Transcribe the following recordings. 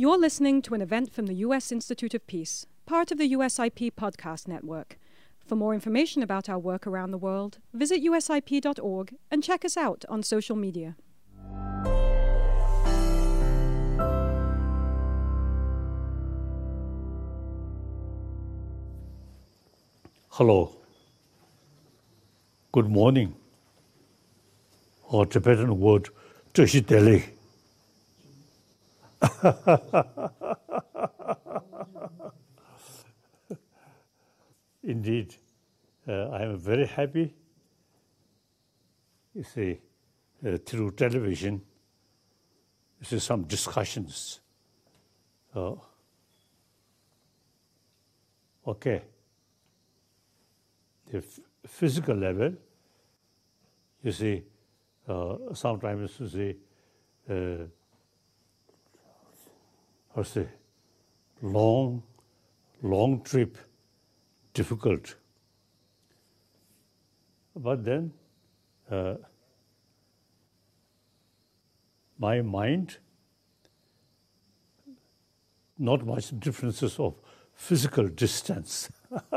You're listening to an event from the U.S. Institute of Peace, part of the USIP podcast network. For more information about our work around the world, visit usip.org and check us out on social media. Hello. Good morning. Or Tibetan word, Tashi Delek. Indeed, uh, I am very happy. You see, uh, through television, you see some discussions. Uh, okay. The physical level, you see, uh, sometimes you see, to say, long, long trip, difficult. But then, uh, my mind, not much differences of physical distance.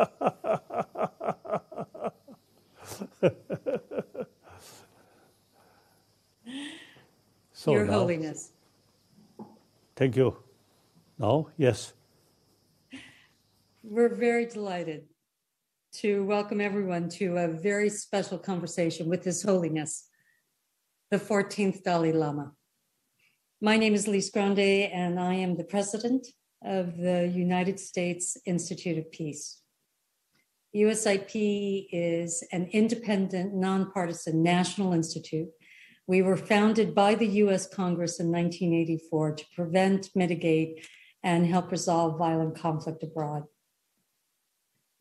so Your now- Holiness. Thank you. Now, yes. We're very delighted to welcome everyone to a very special conversation with His Holiness, the 14th Dalai Lama. My name is Lise Grande, and I am the president of the United States Institute of Peace. USIP is an independent, nonpartisan national institute. We were founded by the US Congress in 1984 to prevent, mitigate, and help resolve violent conflict abroad.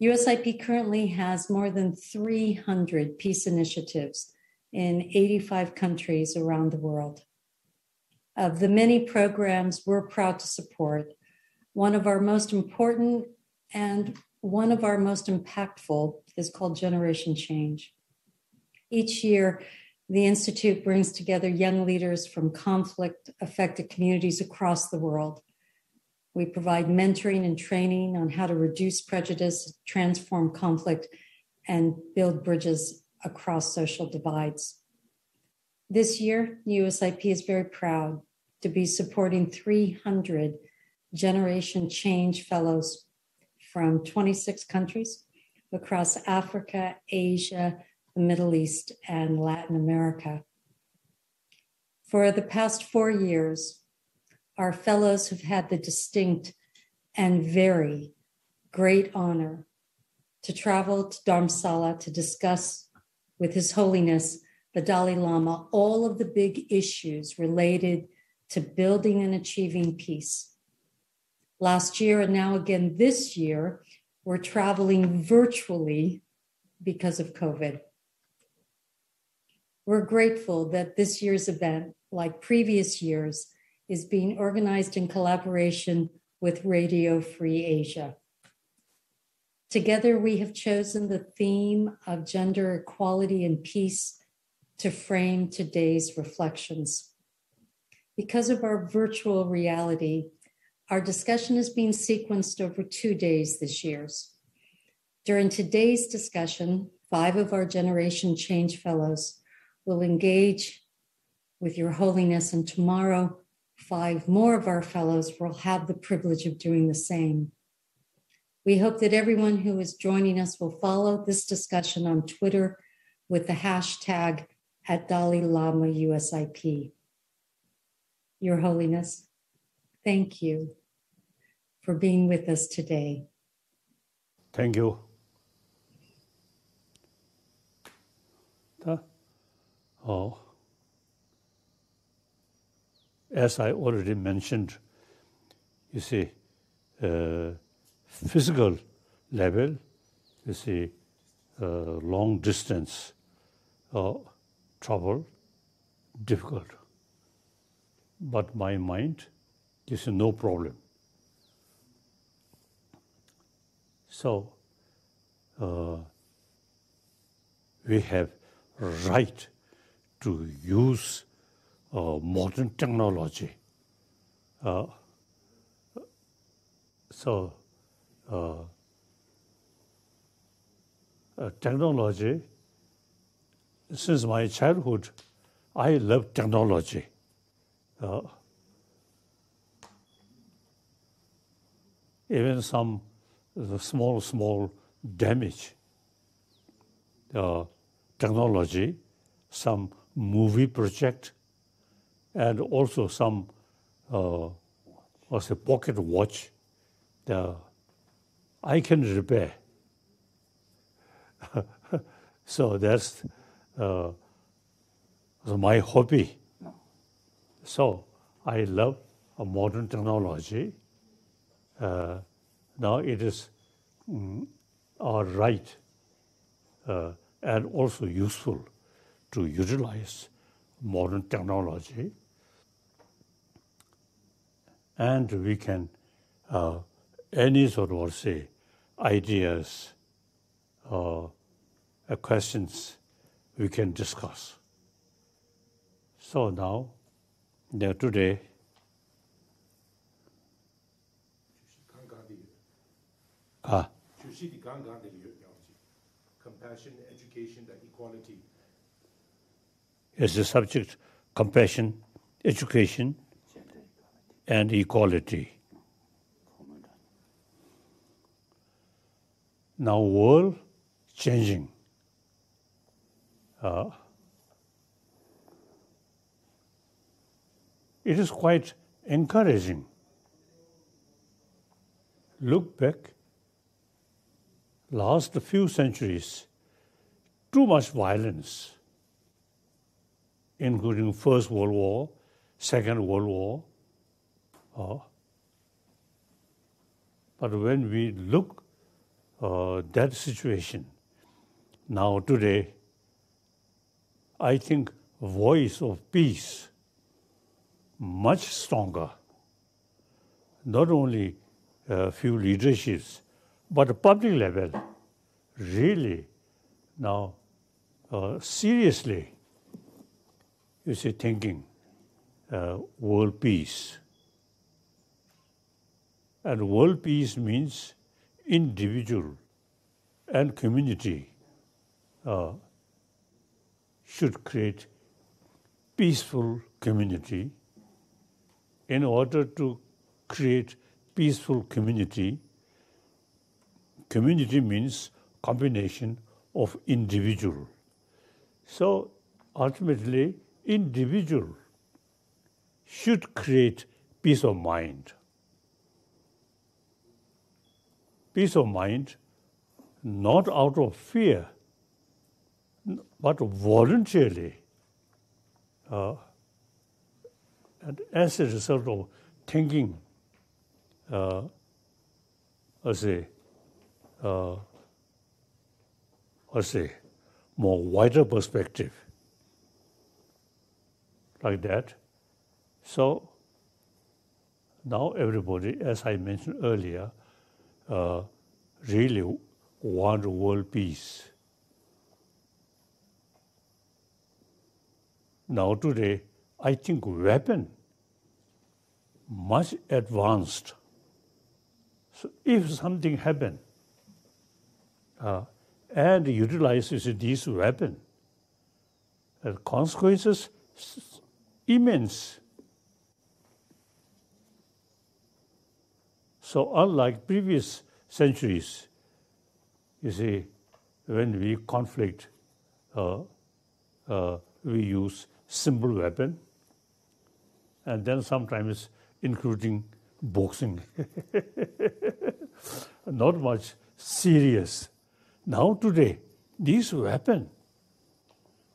USIP currently has more than 300 peace initiatives in 85 countries around the world. Of the many programs we're proud to support, one of our most important and one of our most impactful is called Generation Change. Each year, the Institute brings together young leaders from conflict affected communities across the world. We provide mentoring and training on how to reduce prejudice, transform conflict, and build bridges across social divides. This year, USIP is very proud to be supporting 300 Generation Change Fellows from 26 countries across Africa, Asia, the Middle East, and Latin America. For the past four years, our fellows have had the distinct and very great honor to travel to Dharamsala to discuss with His Holiness the Dalai Lama all of the big issues related to building and achieving peace. Last year and now again this year, we're traveling virtually because of COVID. We're grateful that this year's event, like previous years, is being organized in collaboration with Radio Free Asia. Together, we have chosen the theme of gender equality and peace to frame today's reflections. Because of our virtual reality, our discussion is being sequenced over two days this year. During today's discussion, five of our Generation Change Fellows will engage with Your Holiness, and tomorrow, five more of our fellows will have the privilege of doing the same. We hope that everyone who is joining us will follow this discussion on Twitter with the hashtag at Dalai Lama USIP. Your Holiness, thank you for being with us today. Thank you. The- oh, as I already mentioned, you see, uh, physical level, you see, uh, long distance, uh, trouble, difficult. But my mind, this is no problem. So uh, we have right to use modern technology So, technology, since my childhood, I love technology. Even some small, small damage, uh, technology, some movie project, and also some, uh, a pocket watch, I can repair. so that's uh, my hobby. So I love modern technology. Uh, now it is mm, our right uh, and also useful to utilize modern technology. And we can, uh, any sort of, say, ideas, or uh, questions we can discuss. So now, now today, ah. compassion, education, and equality. Is the subject compassion, education, and equality. Now, world changing. Uh, it is quite encouraging. Look back, last few centuries, too much violence, including First World War, Second World War. Uh, but when we look uh, that situation, now today, I think voice of peace much stronger. Not only few leaderships, but public level, really now uh, seriously, you see, thinking uh, world peace. And world peace means individual and community uh, should create peaceful community. In order to create peaceful community, community means combination of individual. So ultimately, individual should create peace of mind. Peace of mind not out of fear, but voluntarily. Uh, and as a result of thinking, uh, as a, uh, as a more wider perspective, like that. So now everybody, as I mentioned earlier, uh, really want world peace. Now today, I think weapon much advanced. So if something happen uh, and utilizes this weapon, the consequences immense. So unlike previous centuries, you see, when we conflict, uh, uh, we use simple weapon, and then sometimes including boxing. Not much serious. Now today, this weapon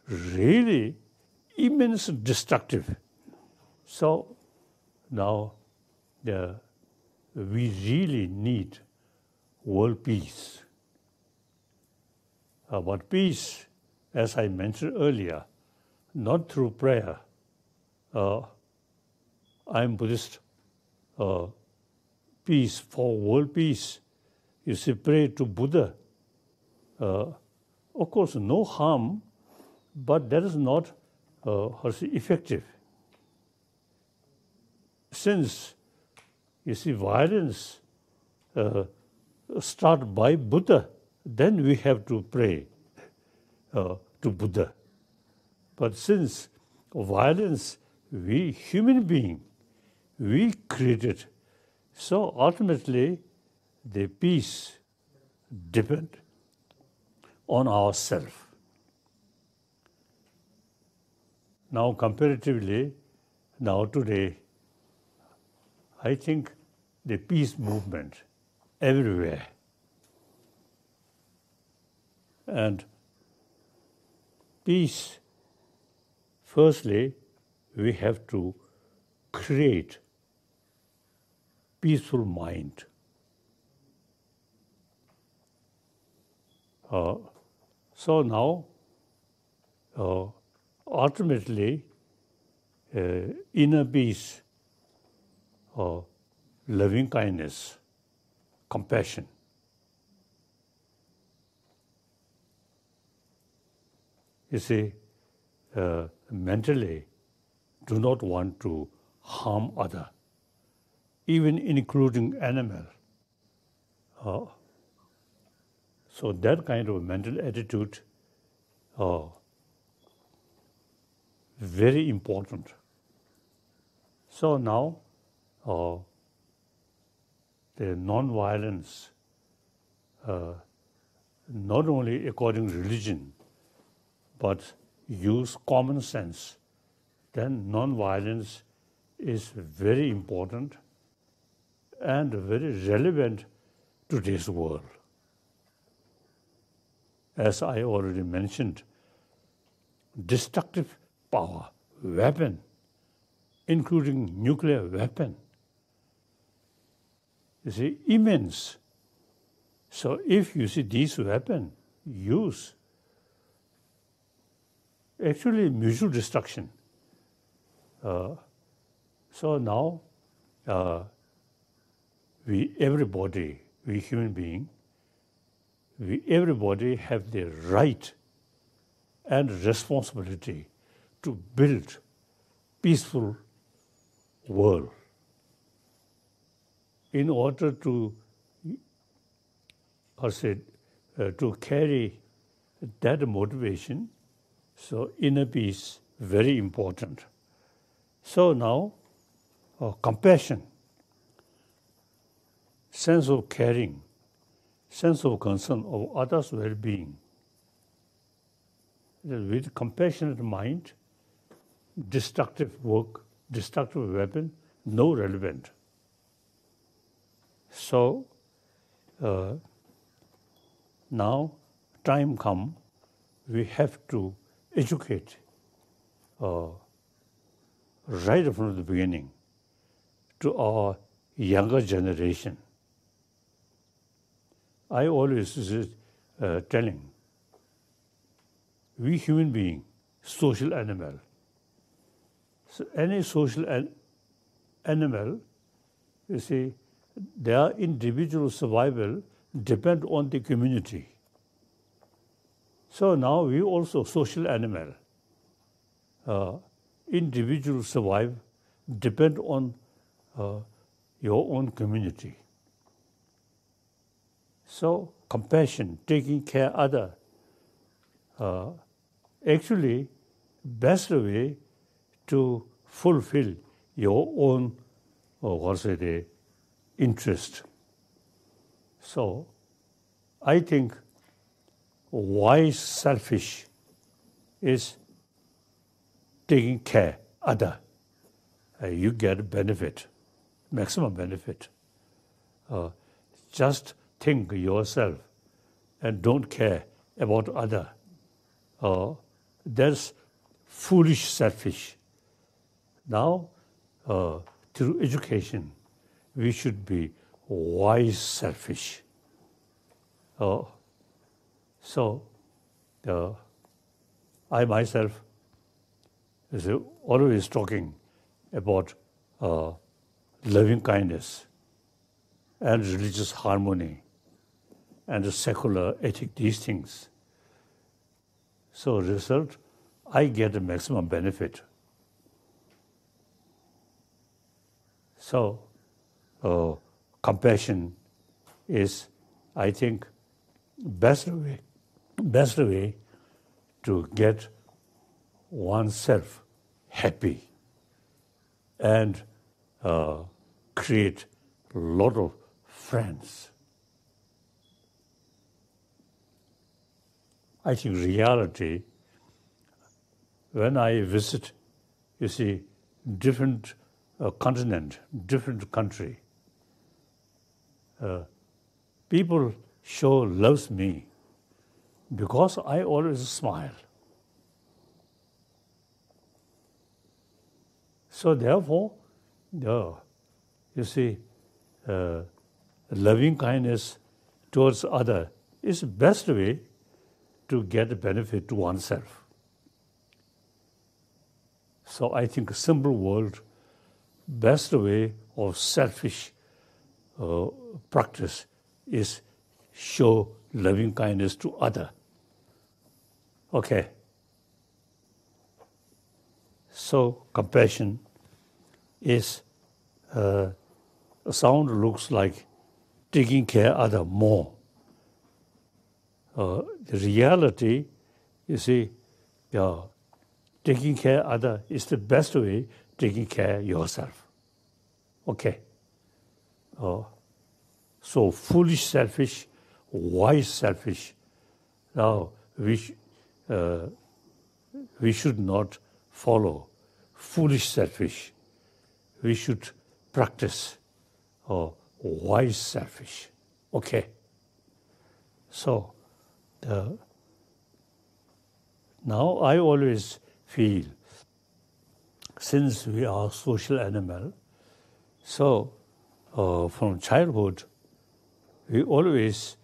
really immense destructive. So now the, we really need world peace. About peace, as I mentioned earlier, not through prayer. Uh, I'm Buddhist. Uh, peace for world peace. You say pray to Buddha. Uh, of course, no harm, but that is not uh, effective. Since you see violence uh, start by Buddha, then we have to pray uh, to Buddha. But since violence, we human being, we created, so ultimately the peace depend on ourselves. Now comparatively, now today, I think the peace movement everywhere. And peace, firstly, we have to create peaceful mind. Uh, so now, uh, ultimately, uh, inner peace, loving kindness, compassion. You see, uh, mentally, do not want to harm other, even including animal. Uh, so that kind of mental attitude, uh, very important. So now, uh, the non-violence, uh, not only according to religion, but use common sense, then non-violence is very important and very relevant to this world. As I already mentioned, destructive power, weapon, including nuclear weapon, see, immense. So if you see these weapons use, actually mutual destruction. Uh, so now, uh, we everybody, we human being, we everybody have the right and responsibility to build peaceful world in order to, or say, uh, to carry that motivation, so inner peace very important. So now, uh, compassion, sense of caring, sense of concern of others' well-being. With compassionate mind, destructive work, destructive weapon, no relevant. So uh, now time come, we have to educate uh, right from the beginning to our younger generation. I always is uh, telling, we human being, social animal. So any social an- animal, you see, their individual survival depend on the community. So now we also social animal. Uh, individual survive depend on uh, your own community. So compassion, taking care other, uh, actually best way to fulfill your own, or uh, what's it, interest. So I think wise selfish is taking care other. Uh, you get benefit, maximum benefit. Uh, just think yourself and don't care about other. Uh, that's foolish selfish. Now, uh, through education, we should be wise selfish. Uh, so, uh, I myself is always talking about uh, loving kindness and religious harmony and secular ethic, these things. So, result, I get the maximum benefit. So, uh, compassion, is, I think, best way, best way to get oneself happy and uh, create a lot of friends. I think reality, when I visit, you see, different uh, continent, different country, uh, people show loves me because I always smile. So therefore, uh, you see, uh, loving kindness towards other is best way to get benefit to oneself. So I think a simple world, best way of selfish uh, practice is show loving kindness to other. Okay. So compassion is uh, a sound looks like taking care other more. Uh, the reality, you see, yeah, taking care other is the best way taking care yourself. Okay. Uh, so foolish selfish, wise selfish. Now we sh- uh, we should not follow foolish selfish. We should practice uh, wise selfish. Okay. So uh, now I always feel, since we are social animal, so uh, from childhood, we always,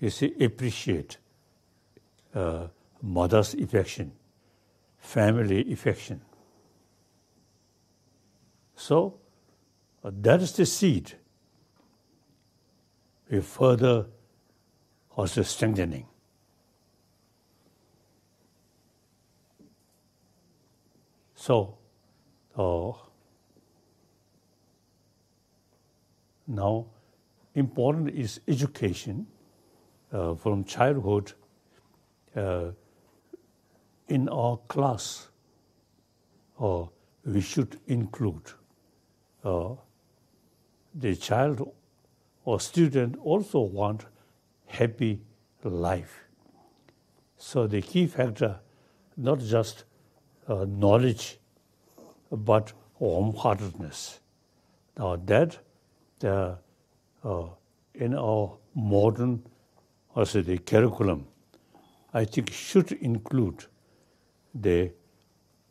you see, appreciate uh, mother's affection, family affection. So uh, that is the seed. We further also strengthening. So, uh, now important is education uh, from childhood uh, in our class. Uh, we should include uh, the child or student also want happy life. So the key factor, not just uh, knowledge, but warm-heartedness. Now that the, in our modern, also the curriculum, I think should include the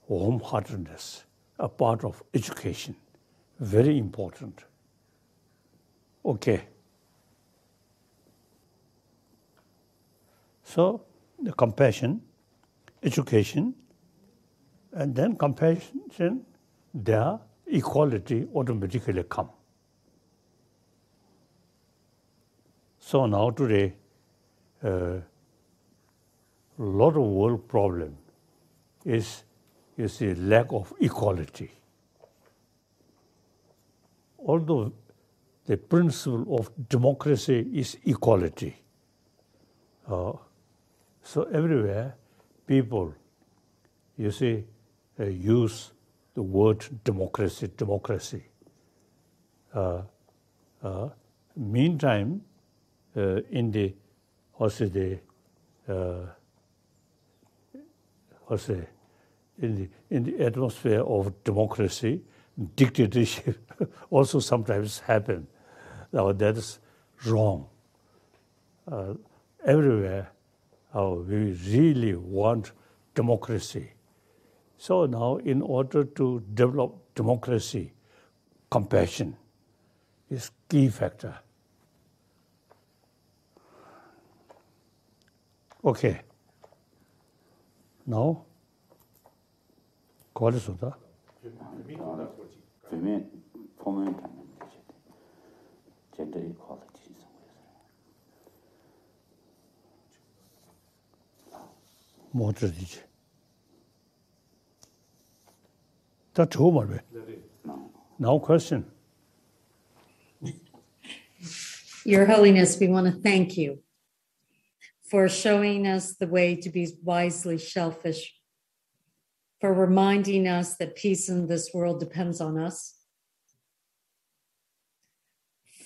warm-heartedness, a part of education, very important. Okay. So the compassion, education, and then compassion, there equality automatically come. So now today, a uh, lot of world problem is, you see, lack of equality. Although the principle of democracy is equality. Uh, so everywhere, people, you see, uh, use the word democracy, democracy. Uh, uh, meantime, in the also the also in the in the atmosphere of democracy, dictatorship also sometimes happen. Now that is wrong. Uh, everywhere, uh, we really want democracy. So now, in order to develop democracy, compassion is key factor. Okay. Now, qual è stata? Women, women gender equality somewhere. 뭐 어쩌지지? 다 좋은 말ပဲ. No. Now question. Your Holiness, we want to thank you for showing us the way to be wisely shellfish, for reminding us that peace in this world depends on us,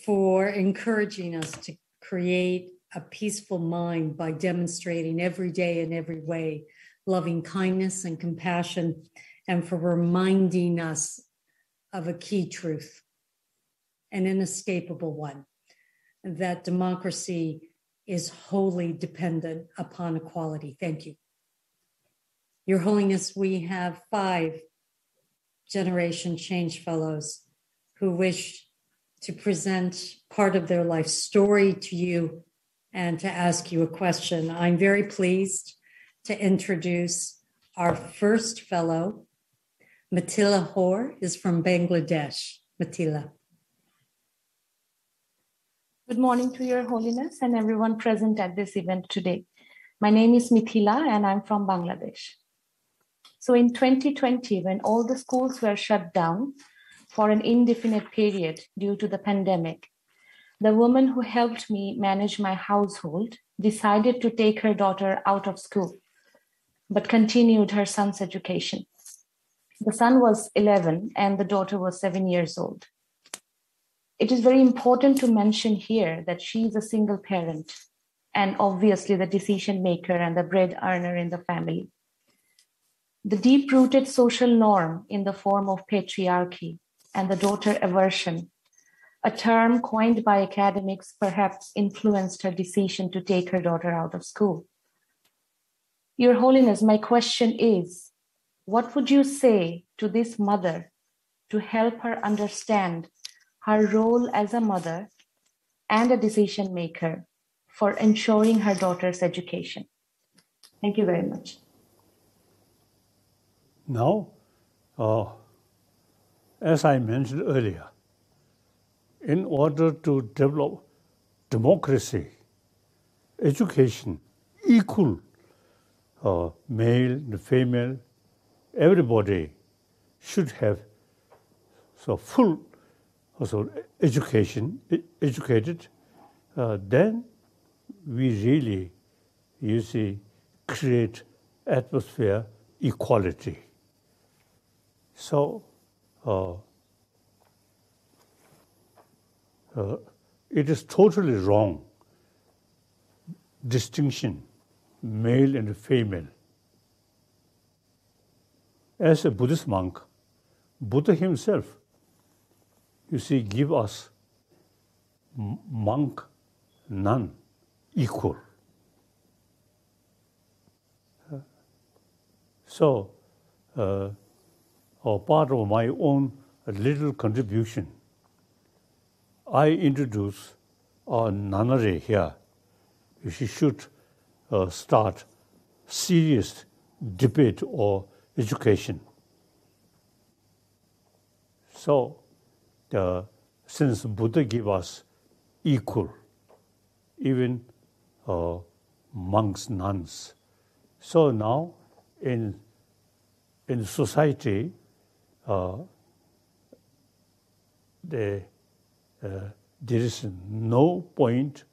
for encouraging us to create a peaceful mind by demonstrating every day in every way loving kindness and compassion, and for reminding us of a key truth, an inescapable one, that democracy is wholly dependent upon equality. Thank you. Your Holiness, we have five Generation Change Fellows who wish to present part of their life story to you and to ask you a question. I'm very pleased to introduce our first fellow. Mithila Hor is from Bangladesh. Mithila. Good morning to Your Holiness and everyone present at this event today. My name is Mithila and I'm from Bangladesh. So in 2020, when all the schools were shut down for an indefinite period due to the pandemic, the woman who helped me manage my household decided to take her daughter out of school, but continued her son's education. The son was 11 and the daughter was seven years old it is very important to mention here that she is a single parent and obviously the decision maker and the bread earner in the family. The deep rooted social norm in the form of patriarchy and the daughter aversion, a term coined by academics, perhaps influenced her decision to take her daughter out of school. Your Holiness, my question is what would you say to this mother to help her understand her role as a mother and a decision maker for ensuring her daughter's education. Thank you very much. Now, uh, as I mentioned earlier, in order to develop democracy, education, equal, uh, male and female, everybody should have so full also education, educated, uh, then we really, you see, create atmosphere equality. So uh, uh, it is totally wrong distinction, male and female. As a Buddhist monk, Buddha himself you see, give us monk, nun, equal. So, uh, a part of my own little contribution, I introduce a nunnery here. She should uh, start serious debate or education. So, since Buddha gave us equal, even uh, monks, nuns. So now in, in society, uh, the, there is no point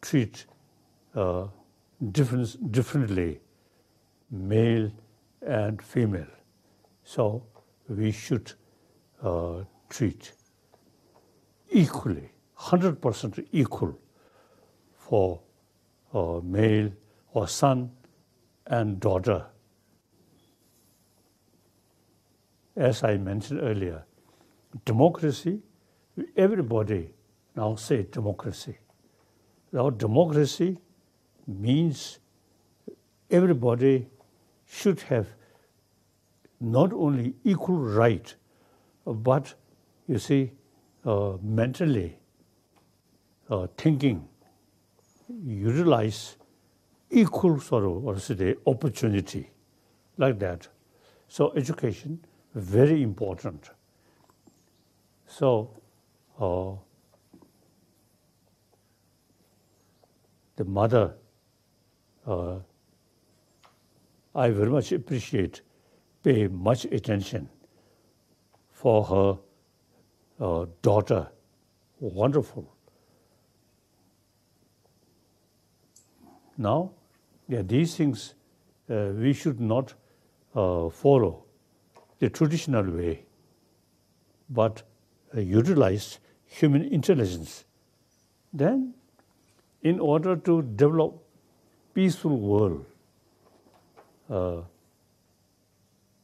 treat uh, difference, differently male and female. So we should uh, treat equally, 100% equal for uh, male or son and daughter. As I mentioned earlier, democracy, everybody now say democracy. Now, democracy means everybody should have not only equal right but you see, uh, mentally uh, thinking, utilize equal sort of, or say, opportunity like that. So education, very important. So uh, the mother, uh, I very much appreciate, pay much attention for her uh, daughter, wonderful. Now, yeah, these things uh, we should not uh, follow the traditional way, but uh, utilize human intelligence. Then, in order to develop peaceful world, uh,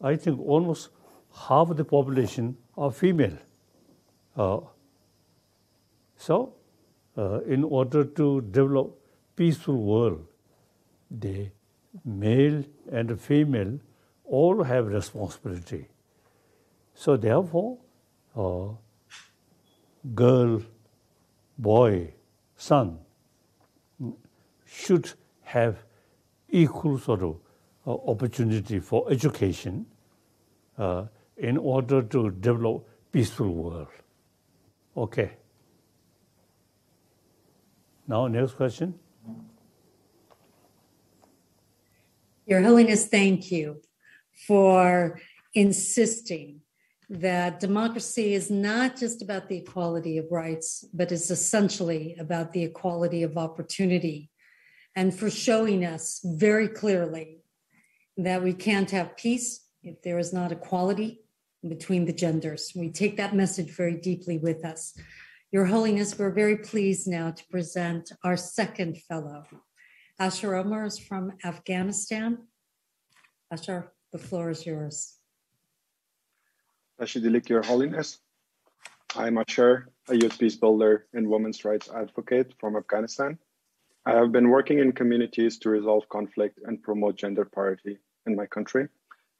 I think almost half the population are female. Uh, so, uh, in order to develop peaceful world, the male and female all have responsibility. So therefore, uh, girl, boy, son should have equal sort of uh, opportunity for education uh, in order to develop peaceful world. Okay. Now, next question. Your Holiness, thank you for insisting that democracy is not just about the equality of rights, but is essentially about the equality of opportunity. And for showing us very clearly that we can't have peace if there is not equality between the genders. We take that message very deeply with us. Your Holiness, we're very pleased now to present our second fellow. Asher Omar is from Afghanistan. Asher, the floor is yours. Tashi Delek, Your Holiness. I'm Asher, a youth peace builder and women's rights advocate from Afghanistan. I have been working in communities to resolve conflict and promote gender parity in my country.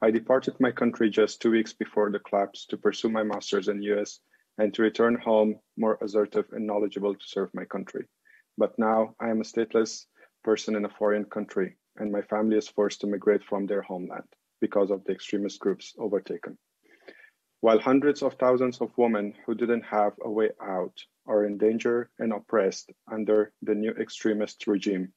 I departed my country just two weeks before the collapse to pursue my master's in US and to return home more assertive and knowledgeable to serve my country. But now I am a stateless person in a foreign country, and my family is forced to migrate from their homeland because of the extremist groups overtaken. While hundreds of thousands of women who didn't have a way out are in danger and oppressed under the new extremist regime.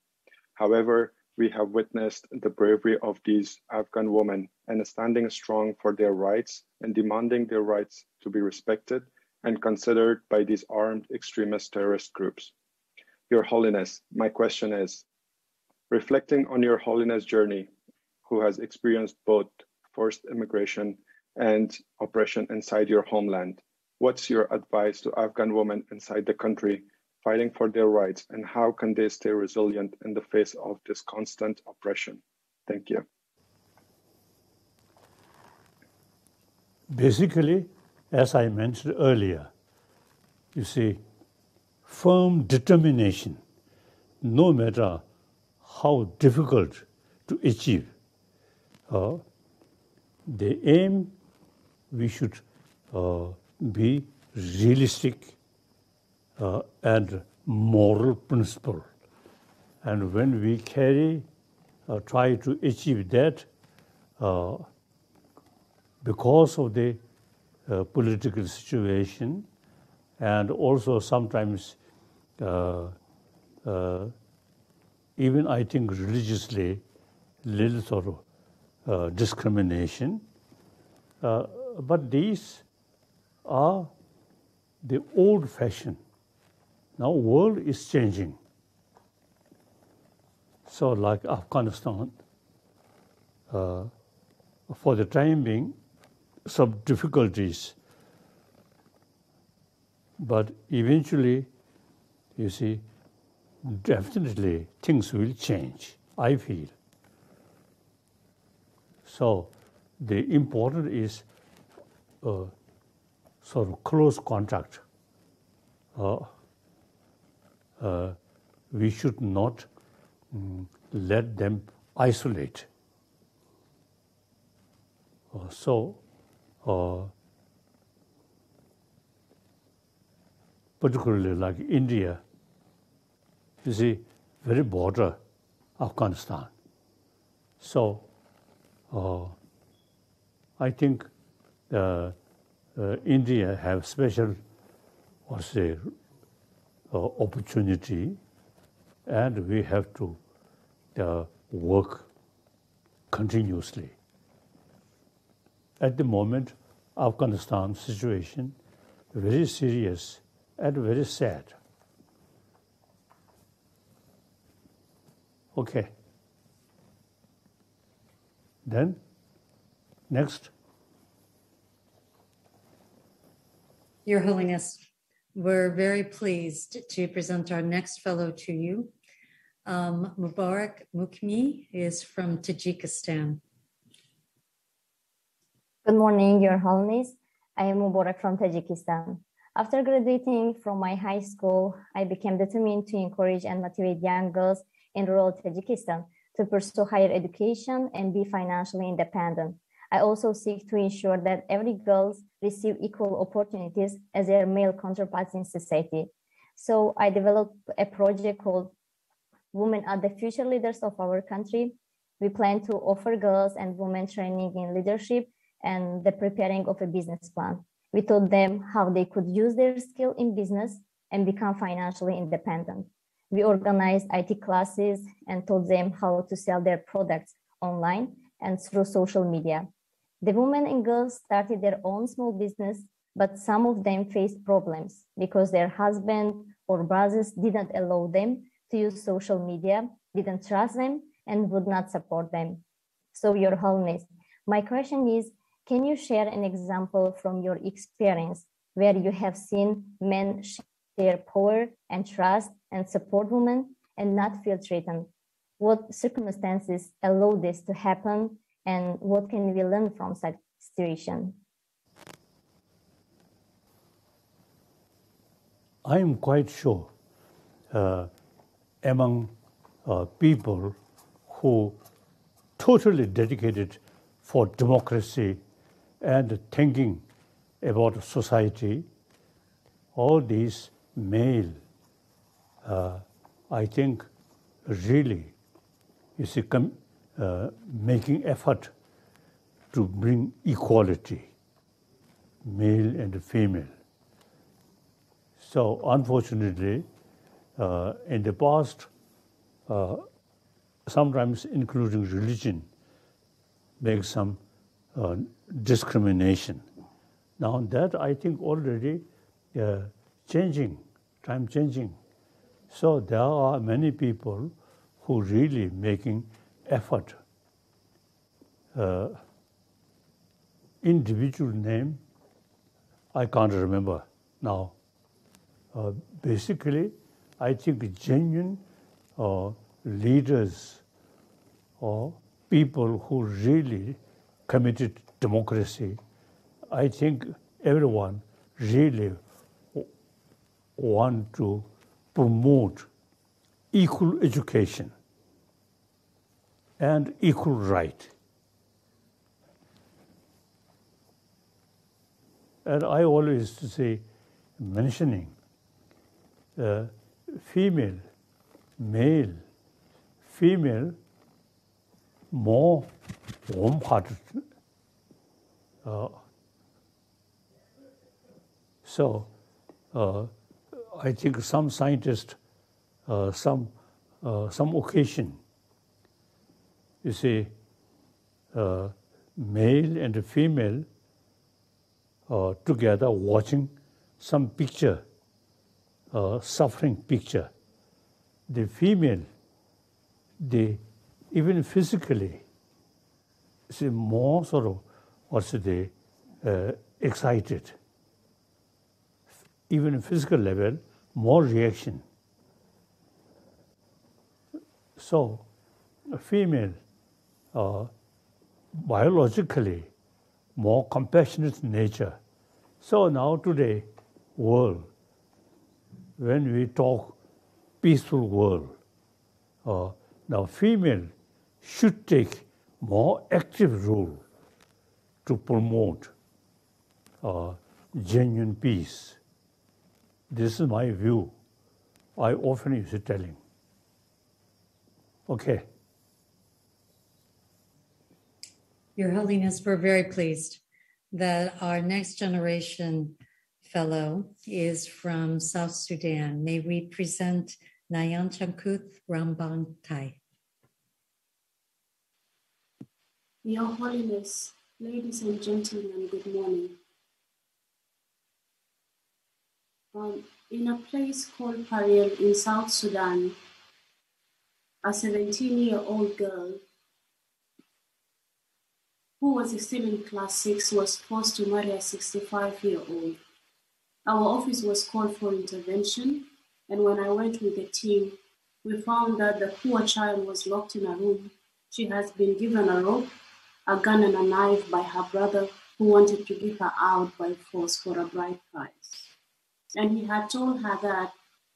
However, we have witnessed the bravery of these Afghan women and standing strong for their rights and demanding their rights to be respected and considered by these armed extremist terrorist groups. Your Holiness, my question is reflecting on Your Holiness' journey, who has experienced both forced immigration and oppression inside your homeland, what's your advice to Afghan women inside the country fighting for their rights, and how can they stay resilient in the face of this constant oppression? Thank you. Basically, as I mentioned earlier, you see, firm determination, no matter how difficult to achieve. Uh, the aim, we should uh, be realistic uh, and moral principle. And when we carry, uh, try to achieve that, uh, because of the uh, political situation, and also sometimes, uh, uh, even I think religiously, little sort of discrimination. But these are the old fashion. Now world is changing. So like Afghanistan, uh, for the time being, some difficulties. But eventually, you see, definitely things will change, I feel. So the important is uh, sort of close contact. Uh, uh, we should not mm, let them isolate. Uh, so, uh, particularly like India, you see, very border Afghanistan. So, uh, I think uh, uh, India have special, what's uh, opportunity, and we have to uh, work continuously. At the moment, Afghanistan situation very serious and very sad. Okay. Then, next. Your Holiness, we're very pleased to present our next fellow to you. Um, Mubarak Mukmi is from Tajikistan. Good morning, Your Holiness. I am Mubarak from Tajikistan. After graduating from my high school, I became determined to encourage and motivate young girls in rural Tajikistan to pursue higher education and be financially independent. I also seek to ensure that every girl receive equal opportunities as their male counterparts in society. So I developed a project called Women are the Future Leaders of Our Country. We plan to offer girls and women training in leadership and the preparing of a business plan. We taught them how they could use their skill in business and become financially independent. We organized IT classes and taught them how to sell their products online and through social media. The women and girls started their own small business, but some of them faced problems because their husband or brothers didn't allow them to use social media, didn't trust them, and would not support them. So, Your Holiness, my question is can you share an example from your experience where you have seen men share power and trust and support women and not feel threatened? What circumstances allow this to happen and what can we learn from such situation? I am quite sure uh, among uh, people who totally dedicated for democracy and thinking about society, all these male, uh, I think, really is a com- uh, making effort to bring equality, male and female. So unfortunately, uh, in the past, uh, sometimes including religion, makes some uh, discrimination. Now that I think already uh, changing, time changing. So there are many people who really making effort. Uh, individual name, I can't remember now. Uh, basically, I think genuine uh, leaders or people who really committed democracy, I think everyone really want to promote equal education and equal right. And I always say, mentioning uh, female, male, female, more warm-hearted. Uh, so uh, I think some scientists, uh, some uh, some occasion, you see, uh, male and female uh, together watching some picture, suffering picture. The female, they even physically, see more sort of what's the uh, excited. Even physical level, more reaction. So, a female, uh, biologically, more compassionate nature. So now today, world, when we talk peaceful world, uh, now female should take more active role to promote uh, genuine peace. This is my view. I often use it telling. Okay. Your Holiness, we're very pleased that our next generation fellow is from South Sudan. May we present Nayan Chankuth Rambang Tai. Your Holiness, ladies and gentlemen, good morning. Um, In a place called Pariel in South Sudan, a 17 year old girl who was still in class 6 was forced to marry a 65 year old. Our office was called for intervention, and when I went with the team, we found that the poor child was locked in a room. She has been given a rope, a gun, and a knife by her brother who wanted to give her out by force for a bride price. And he had told her that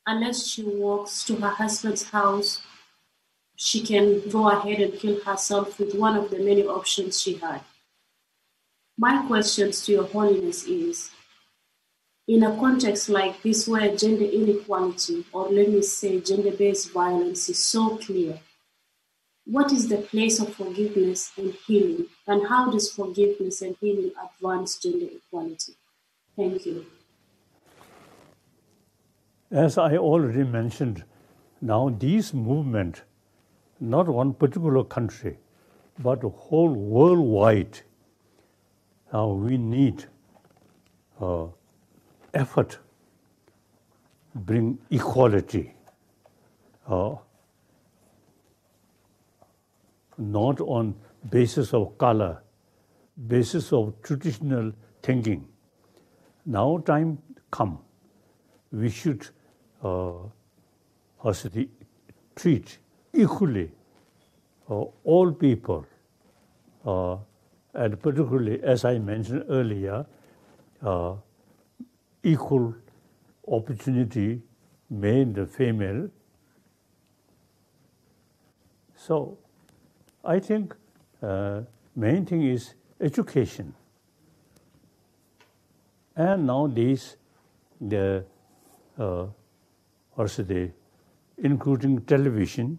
unless she walks to her husband's house, she can go ahead and kill herself with one of the many options she had. My questions to Your Holiness is in a context like this where gender inequality, or let me say gender based violence, is so clear, what is the place of forgiveness and healing, and how does forgiveness and healing advance gender equality? Thank you. As I already mentioned, now these movement, not one particular country, but whole worldwide, now we need uh, effort bring equality, uh, not on basis of color, basis of traditional thinking. Now time come, we should uh, treat equally uh, all people, uh, and particularly, as I mentioned earlier, uh, equal opportunity, male and female. So I think uh, main thing is education. And nowadays, the uh, also the including television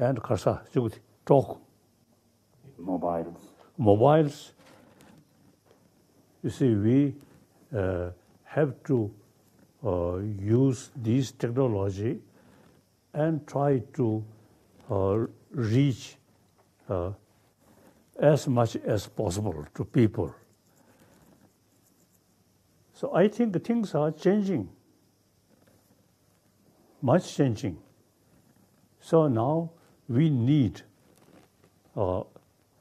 and kasa talk mobiles mobiles you see we uh, have to uh, use these technology and try to uh, reach uh, as much as possible to people. So I think things are changing, much changing. So now we need uh,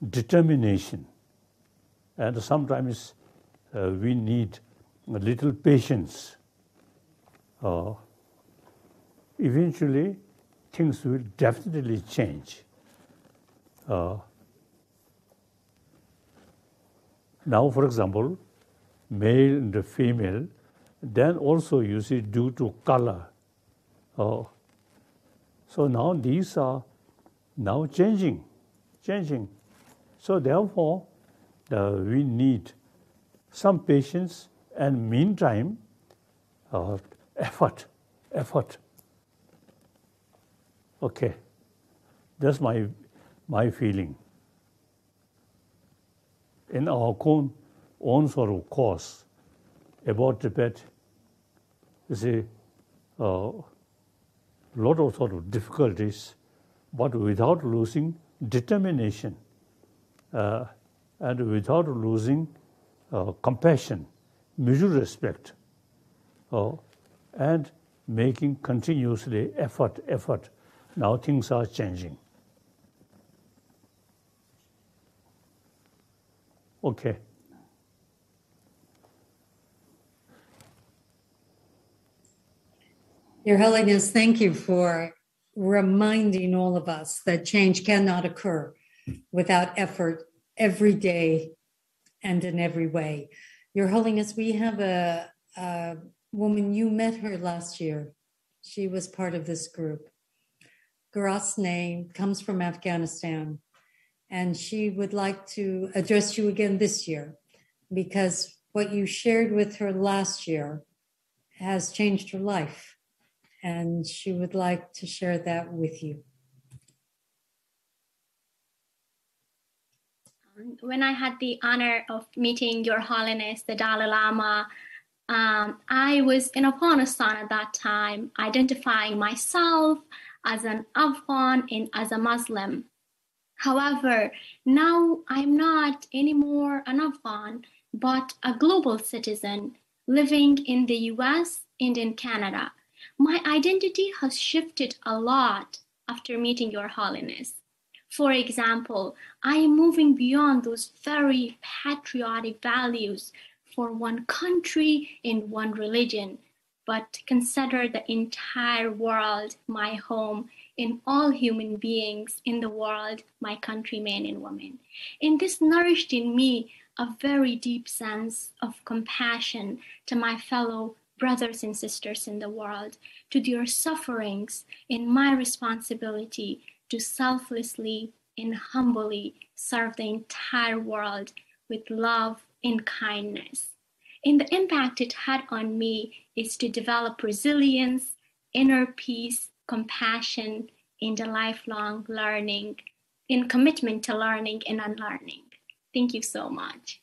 determination, and sometimes uh, we need a little patience. Uh, eventually, things will definitely change. Uh, now, for example, male and female, then also you see due to color. Uh, so now these are now changing, changing. So therefore, we need some patience and meantime, uh, effort, effort. Okay, that's my my feeling. In our own own sort of course about Tibet, you see, a uh, lot of sort of difficulties, but without losing determination uh, and without losing uh, compassion mutual respect, uh, and making continuously effort, effort. Now things are changing. Okay. Your Holiness, thank you for reminding all of us that change cannot occur without effort every day and in every way. Your Holiness, we have a, a woman, you met her last year. She was part of this group. Garas name comes from Afghanistan, and she would like to address you again this year because what you shared with her last year has changed her life, and she would like to share that with you. when I had the honor of meeting Your Holiness, the Dalai Lama, um, I was in Afghanistan at that time, identifying myself as an Afghan and as a Muslim. However, now I'm not anymore an Afghan, but a global citizen living in the US and in Canada. My identity has shifted a lot after meeting Your Holiness. For example, I am moving beyond those very patriotic values for one country and one religion, but consider the entire world my home and all human beings in the world my countrymen and women. And this nourished in me a very deep sense of compassion to my fellow brothers and sisters in the world, to their sufferings, and my responsibility to selflessly and humbly serve the entire world with love and kindness. And the impact it had on me is to develop resilience, inner peace, compassion, and a lifelong learning, in commitment to learning and unlearning. Thank you so much.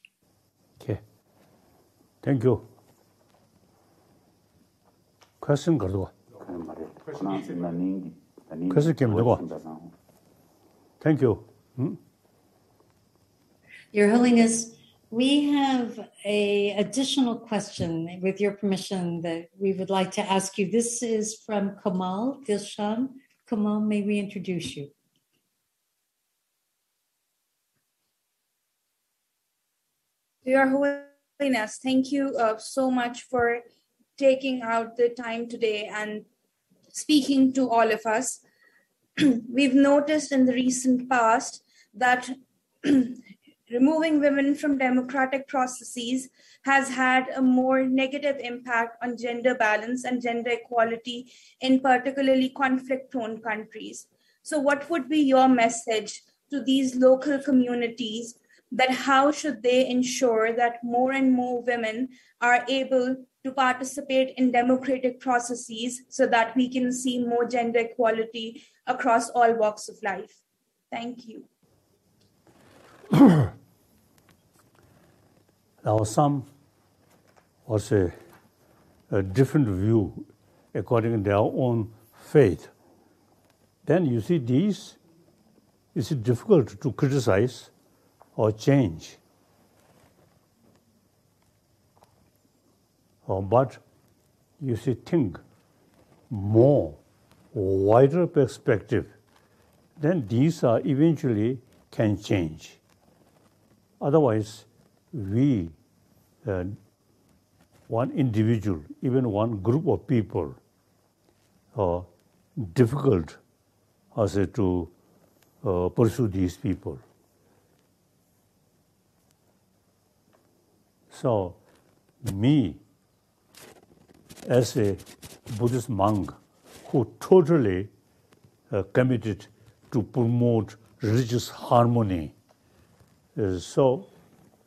Okay. Thank you question kar duwa. Question kim. Thank you. Hmm? Your Holiness, we have a additional question with your permission that we would like to ask you. This is from Kamal Dilshan. Kamal, may we introduce you? Your Holiness, thank you uh, so much for taking out the time today and speaking to all of us. We've noticed in the recent past that removing women from democratic processes has had a more negative impact on gender balance and gender equality in particularly conflict prone countries. So, what would be your message to these local communities that how should they ensure that more and more women are able to participate in democratic processes so that we can see more gender equality across all walks of life. Thank you. now, some also a different view according to their own faith. Then you see these, it's difficult to criticize or change. But you see, think more wider perspective, then these are eventually can change. Otherwise, we, uh, one individual, even one group of people, are difficult as to uh, pursue these people. So, me, as a Buddhist monk who totally uh, committed to promote religious harmony, uh, so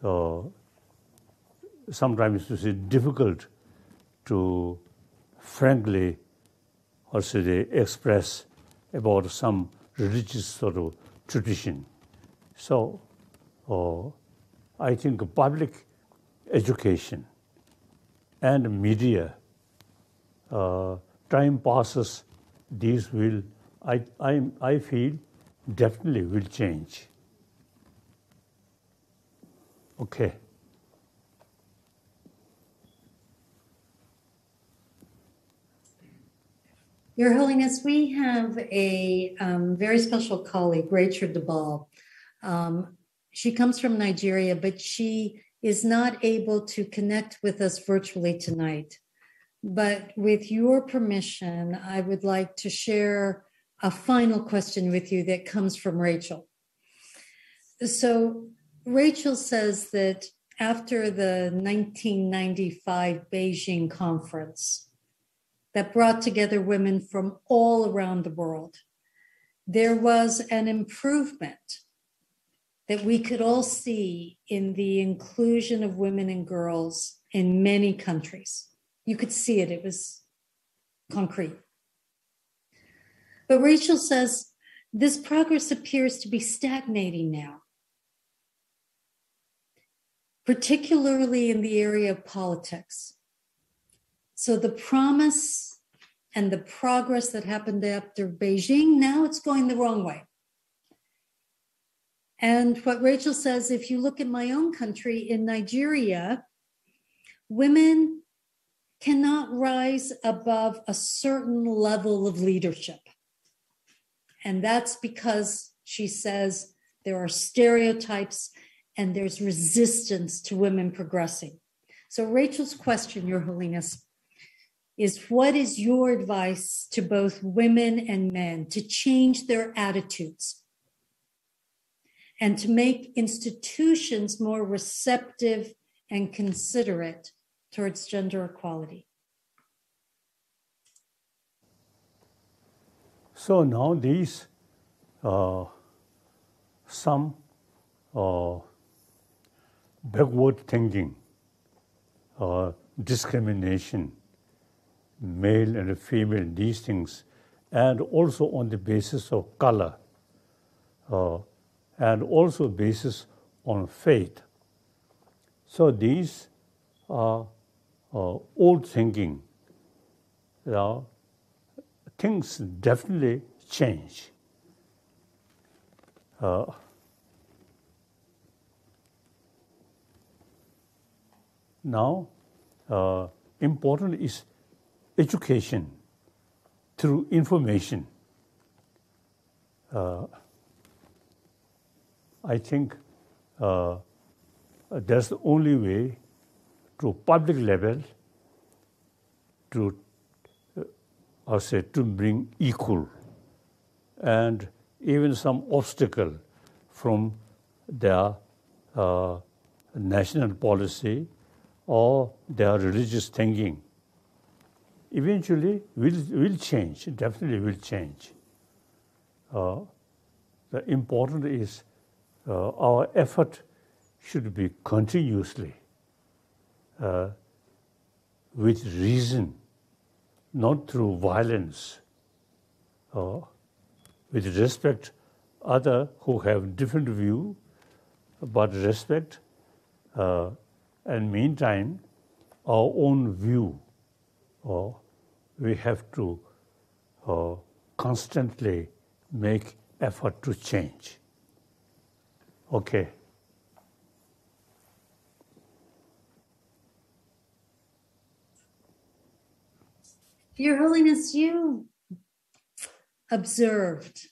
uh, sometimes it's difficult to frankly or say express about some religious sort of tradition. So uh, I think public education and media, time passes, these will, I, I, I feel, definitely will change. Okay. Your Holiness, we have a um, very special colleague, Rachel DeBall. Um, she comes from Nigeria, but she is not able to connect with us virtually tonight. But with your permission, I would like to share a final question with you that comes from Rachel. So, Rachel says that after the 1995 Beijing conference that brought together women from all around the world, there was an improvement that we could all see in the inclusion of women and girls in many countries. You could see it, it was concrete. But Rachel says this progress appears to be stagnating now, particularly in the area of politics. So the promise and the progress that happened after Beijing, now it's going the wrong way. And what Rachel says if you look at my own country in Nigeria, women cannot rise above a certain level of leadership. And that's because she says there are stereotypes and there's resistance to women progressing. So, Rachel's question, Your Holiness, is what is your advice to both women and men to change their attitudes and to make institutions more receptive and considerate towards gender equality? So now these uh, some uh, backward thinking, uh, discrimination, male and female, these things, and also on the basis of color, uh, and also basis on faith. So these are old thinking. You know, things definitely change. Uh, now, uh, important is education through information. Uh, I think that's the only way to public level to uh, I say to bring equal and even some obstacle from their uh, national policy or their religious thinking. Eventually will will change definitely will change. Uh, the important is uh, our effort should be continuously uh, with reason not through violence uh, with respect other who have different view but respect uh, and meantime our own view uh, we have to uh, constantly make effort to change. Okay Your Holiness, you observed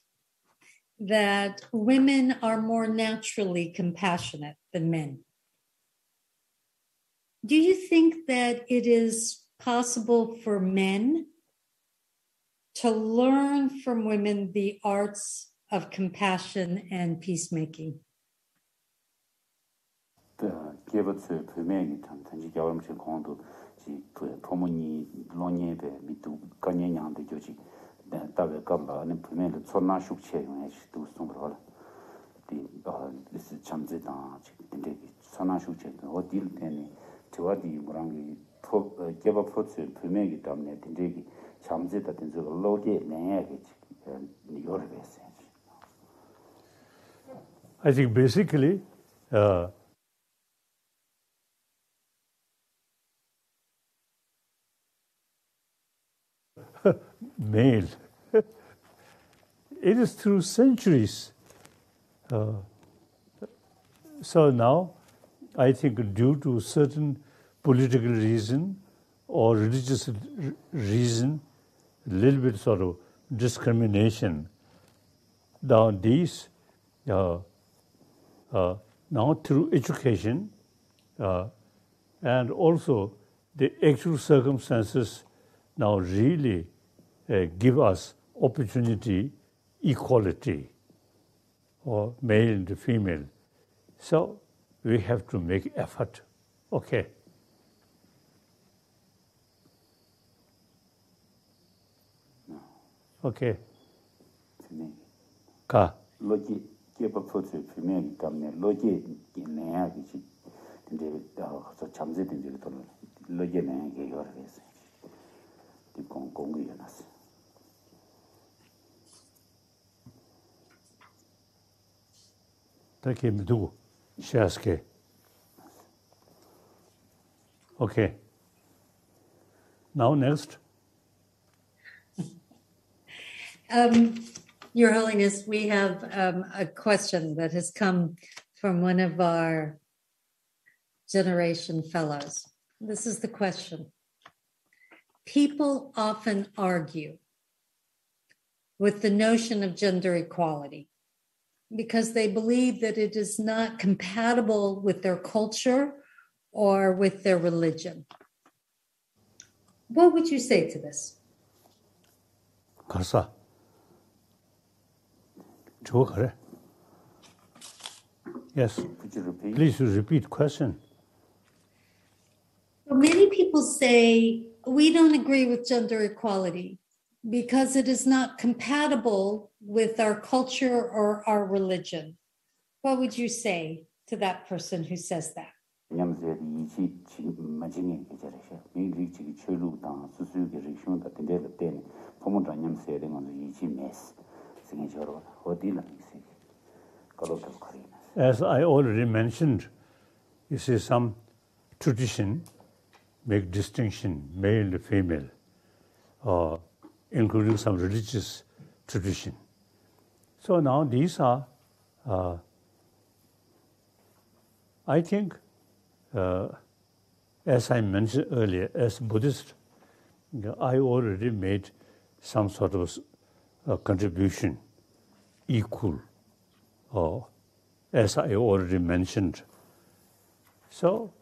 that women are more naturally compassionate than men. Do you think that it is possible for men to learn from women the arts of compassion and peacemaking? 개버츠 분명히 참 yawam shen kongdu chi chomu nyi lonye be mitu kanye nyangde jo chi tawe kamba ane pime le tsonna shuk che yunga shi tu sumbar wala di isi chamze tanga chi dinde ki tsonna shuk che yunga o dil teni tiwa di murangi e, gyeba protsu pime ki tamne dinde ki chamze ta tenzo loge nanya ki e, yorbe sen 아직 basically uh, male. it is through centuries. Uh, so now, I think due to certain political reason or religious reason, a little bit sort of discrimination, now these, uh, uh, now through education, uh, and also the actual circumstances now really Uh, give us opportunity, equality, or male and female. So we have to make effort. Okay. Okay. Ka. Logi kepa photsu pimeni tamne logi naya ki chi tinde so chamze tinde to logi naya ge yor res. Ti kong kong yo nas. 누구? Shaske. Okay. Now next. Um, Your Holiness, we have um, a question that has come from one of our generation fellows. This is the question people often argue with the notion of gender equality because they believe that it is not compatible with their culture or with their religion. What would you say to this? 가사. 저 그래. Yes. Could you repeat? Please repeat question. Many people say we don't agree with gender equality because it is not compatible with our culture or our religion. What would you say to that person who says that? yamze yi chi chi ma chi ngi ge jare she mi ri chi chi lu da su su ge ri shun da de de de ni po mo da yamze de ngon yi chi mes sing ge jor ho di la mi si ko lo ta kari as i already mentioned you see some tradition make distinction male to female. or uh, including some religious tradition. So now these are, uh, I think, uh, as I mentioned earlier, as Buddhist, I already made some sort of uh, contribution equal, or as I already mentioned. So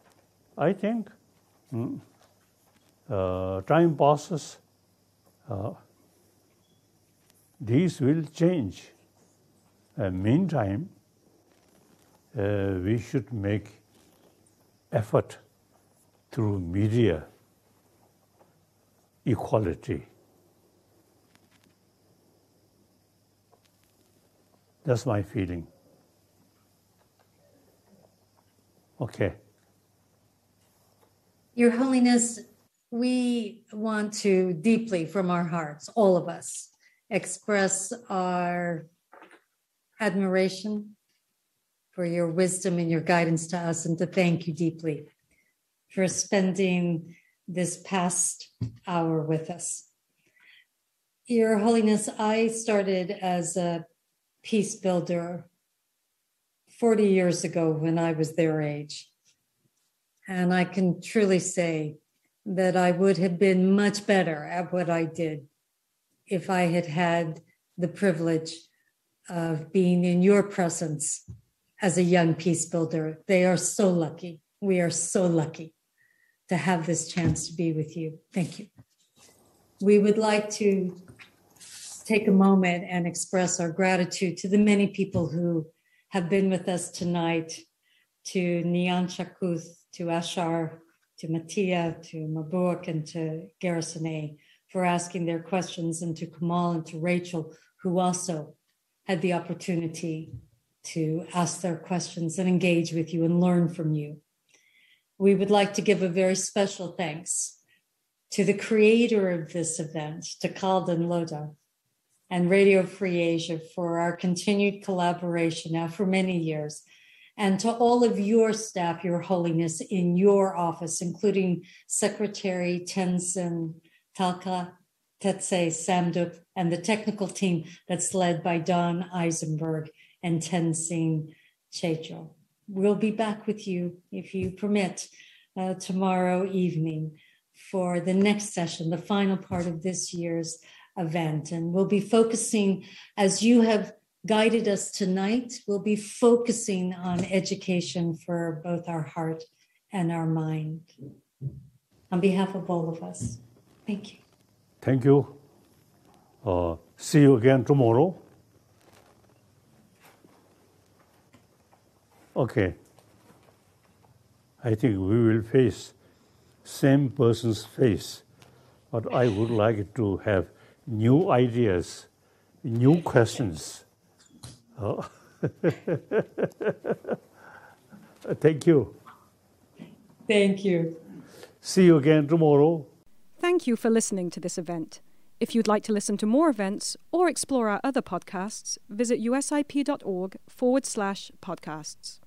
I think mm, uh, time passes, uh, these will change. Meantime, uh, we should make effort through media equality. That's my feeling. Okay. Your Holiness, we want to deeply from our hearts, all of us, express our admiration for your wisdom and your guidance to us, and to thank you deeply for spending this past hour with us. Your Holiness, I started as a peace builder 40 years ago when I was their age. And I can truly say that I would have been much better at what I did if I had had the privilege of being in your presence as a young peace builder. They are so lucky. We are so lucky to have this chance to be with you. Thank you. We would like to take a moment and express our gratitude to the many people who have been with us tonight, to Nyan Chakuth, to Ashar, to Mattia, to Mabuk, and to Garrison for asking their questions, and to Kamal and to Rachel, who also had the opportunity to ask their questions and engage with you and learn from you. We would like to give a very special thanks to the creator of this event, to Kalden Loda, and Radio Free Asia for our continued collaboration now for many years, and to all of your staff, Your Holiness, in your office, including Secretary Tenzin Taklha, Tetse Samduk, and the technical team that's led by Don Eisenberg and Tenzin Checho. We'll be back with you, if you permit, uh, tomorrow evening for the next session, the final part of this year's event. And we'll be focusing, as you have guided us tonight, we'll be focusing on education for both our heart and our mind. On behalf of all of us, thank you. Thank you. Uh, see you again tomorrow. Okay. I think we will face same person's face, but I would like to have new ideas, new questions. Oh. Thank you. Thank you. See you again tomorrow. Thank you for listening to this event. If you'd like to listen to more events or explore our other podcasts, visit usip.org forward slash podcasts.